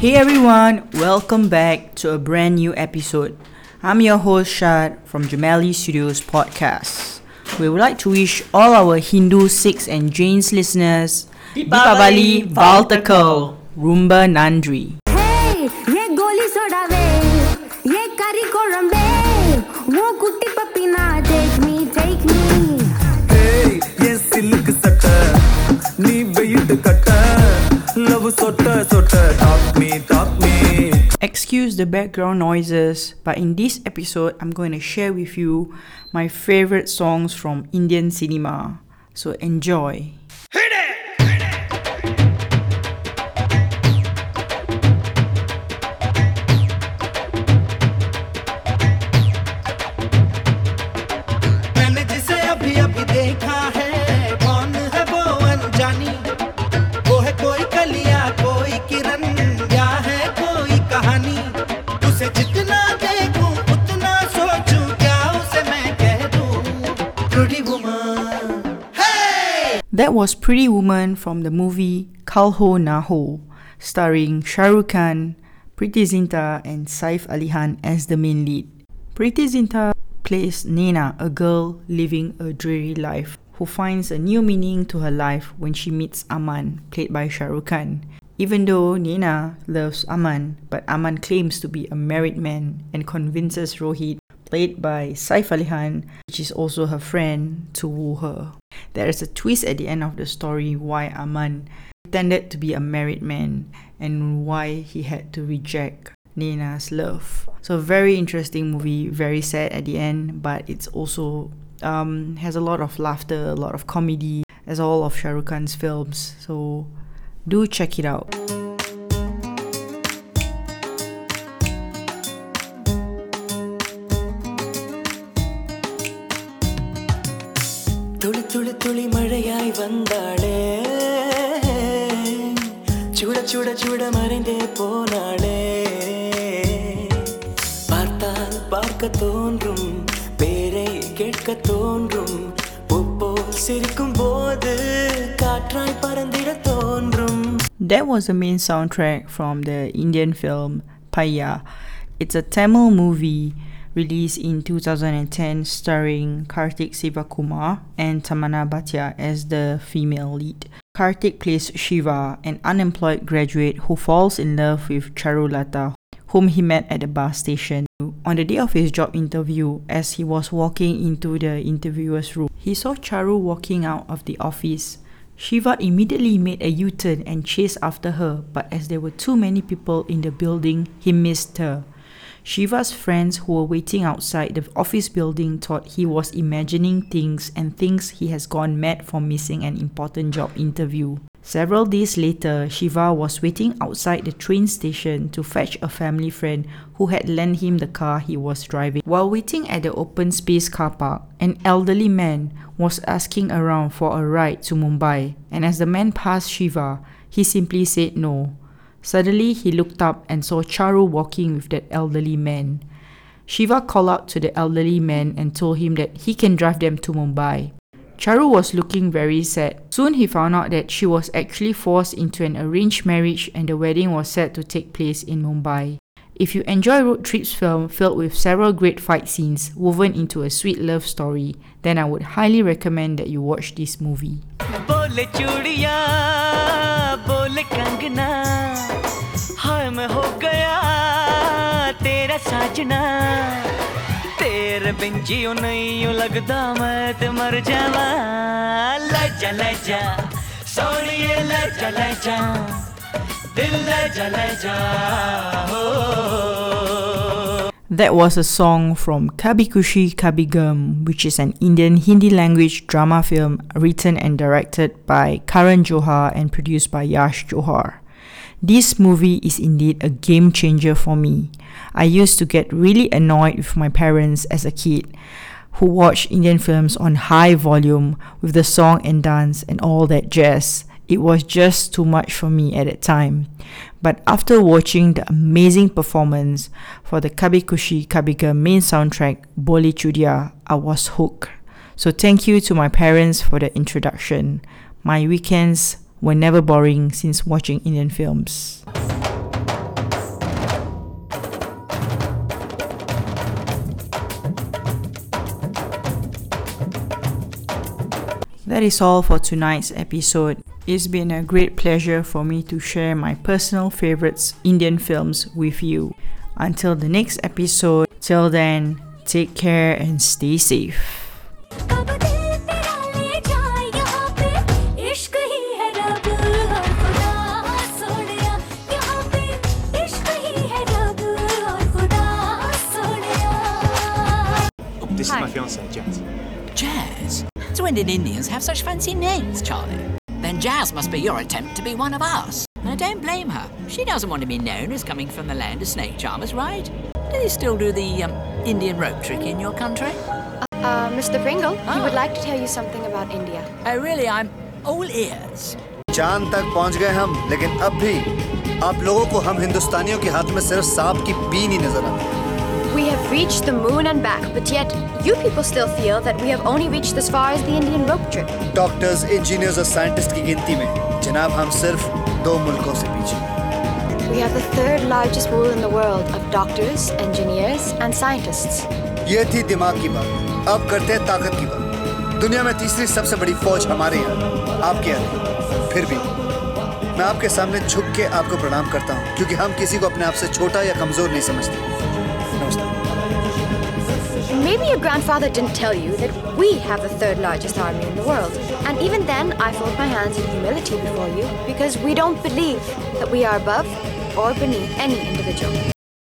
Hey everyone, welcome back to a brand new episode. I'm your host Shad from Jamali Studios podcast. We would like to wish all our Hindu, Sikhs and Jains listeners Deepavali, Valtakal, Rumba Nandri. Hey, ye goli Excuse the background noises, but in this episode, I'm going to share with you my favorite songs from Indian cinema. So enjoy. Pretty woman hey That was Pretty Woman from the movie Kal Ho Naa Ho, starring Shah Rukh Khan, Preity Zinta, and Saif Ali Khan as the main lead. Preity Zinta plays Naina, a girl living a dreary life who finds a new meaning to her life when she meets Aman, played by Shah Rukh Khan. Even though Naina loves Aman, but Aman claims to be a married man and convinces Rohit, played by Saif Ali Khan, which is also her friend, to woo her. There is a twist at the end of the story why Aman pretended to be a married man and why he had to reject Naina's love. So very interesting movie, very sad at the end, but it's also um, has a lot of laughter, a lot of comedy, as all of Shah Rukh Khan's films. So do check it out. சுட சுட மறைந்தே போனாளே பார்த்தால் பார்க்க தோன்றும் பேரை கேட்க தோன்றும் சிரிக்கும் போது காற்றாய் பறந்திட தோன்றும் That was the main soundtrack from the Indian film Paiyaa. It's a Tamil movie released in 2010 starring Karthik Sivakumar and Tamannaah Bhatia as the female lead. Karthik plays Shiva, an unemployed graduate who falls in love with Charulata, whom he met at the bus station. On the day of his job interview, as he was walking into the interviewer's room, he saw Charu walking out of the office. Shiva immediately made a U turn and chased after her, but as there were too many people in the building, he missed her. Shiva's friends who were waiting outside the office building thought he was imagining things and thinks he has gone mad for missing an important job interview. Several days later, Shiva was waiting outside the train station to fetch a family friend who had lent him the car he was driving. While waiting at the open space car park, an elderly man was asking around for a ride to Mumbai, and as the man passed Shiva, he simply said no. Suddenly, he looked up and saw Charu walking with that elderly man. Shiva called out to the elderly man and told him that he can drive them to Mumbai. Charu was looking very sad. Soon he found out that she was actually forced into an arranged marriage and the wedding was set to take place in Mumbai. If you enjoy Road Trip's film filled with several great fight scenes woven into a sweet love story, then I would highly recommend that you watch this movie. ਸਾਜਣਾ ਤੇਰੇ ਬਿੰਜੀ ਉਹ ਨਹੀਂ ਲੱਗਦਾ ਮੈਂ ਤੇ ਮਰ ਜਾਵਾਂ ਲੈ ਜਾ ਲੈ ਜਾ ਸੋਣੀਏ ਲੈ ਜਾ ਲੈ ਜਾ ਦਿਲ ਲੈ ਜਾ ਲੈ ਜਾ That was a song from Kabhi Khushi Kabhie Gham, which is an Indian Hindi language drama film written and directed by Karan Johar and produced by Yash Johar. This movie is indeed a game changer for me. I used to get really annoyed with my parents as a kid who watched Indian films on high volume with the song and dance and all that jazz. It was just too much for me at that time. But after watching the amazing performance for the Kabhi Khushi Kabhie Gham main soundtrack, Bole Chudiyan, I was hooked. So thank you to my parents for the introduction. My weekends were never boring since watching Indian films. That is all for tonight's episode. It's been a great pleasure for me to share my personal favorites Indian films with you. Until the next episode, till then, take care and stay safe. This is my fiancée, Jazz. Jazz? So when did Indians have such fancy names, Charlie? Then Jazz must be your attempt to be one of us. And I don't blame her. She doesn't want to be known as coming from the land of snake charmers, right? Do they still do the um, Indian rope trick in your country? Uh, Mr. Pringle, he Ah. would like to tell you something about India. Oh, really? I'm all ears. चांद तक पहुंच गए हम लेकिन अब भी आप लोगों को हम हिंदुस्तानियों के हाथ में सिर्फ सांप की बीन ही नजर आती है We have reached the moon and back, but yet you people still feel that we have only reached as far as the Indian rope trick. Doctors engineers और साइंटिस्ट की गिनती में जनाब हम सिर्फ दो मुल्कों से पीछे हैं। We have the third largest pool in the world of doctors, engineers, and scientists. ये थी दिमाग की बात अब करते हैं ताकत की बात दुनिया में तीसरी सबसे बड़ी फौज हमारे यहाँ आपके यहाँ फिर भी मैं आपके सामने झुक के आपको प्रणाम करता हूँ क्योंकि हम किसी को अपने आप से छोटा या कमजोर नहीं समझते नमस्ते Maybe your grandfather didn't tell you that we have the third largest army in the world. And even then, I fold my hands in humility before you because we don't believe that we are above or beneath any individual.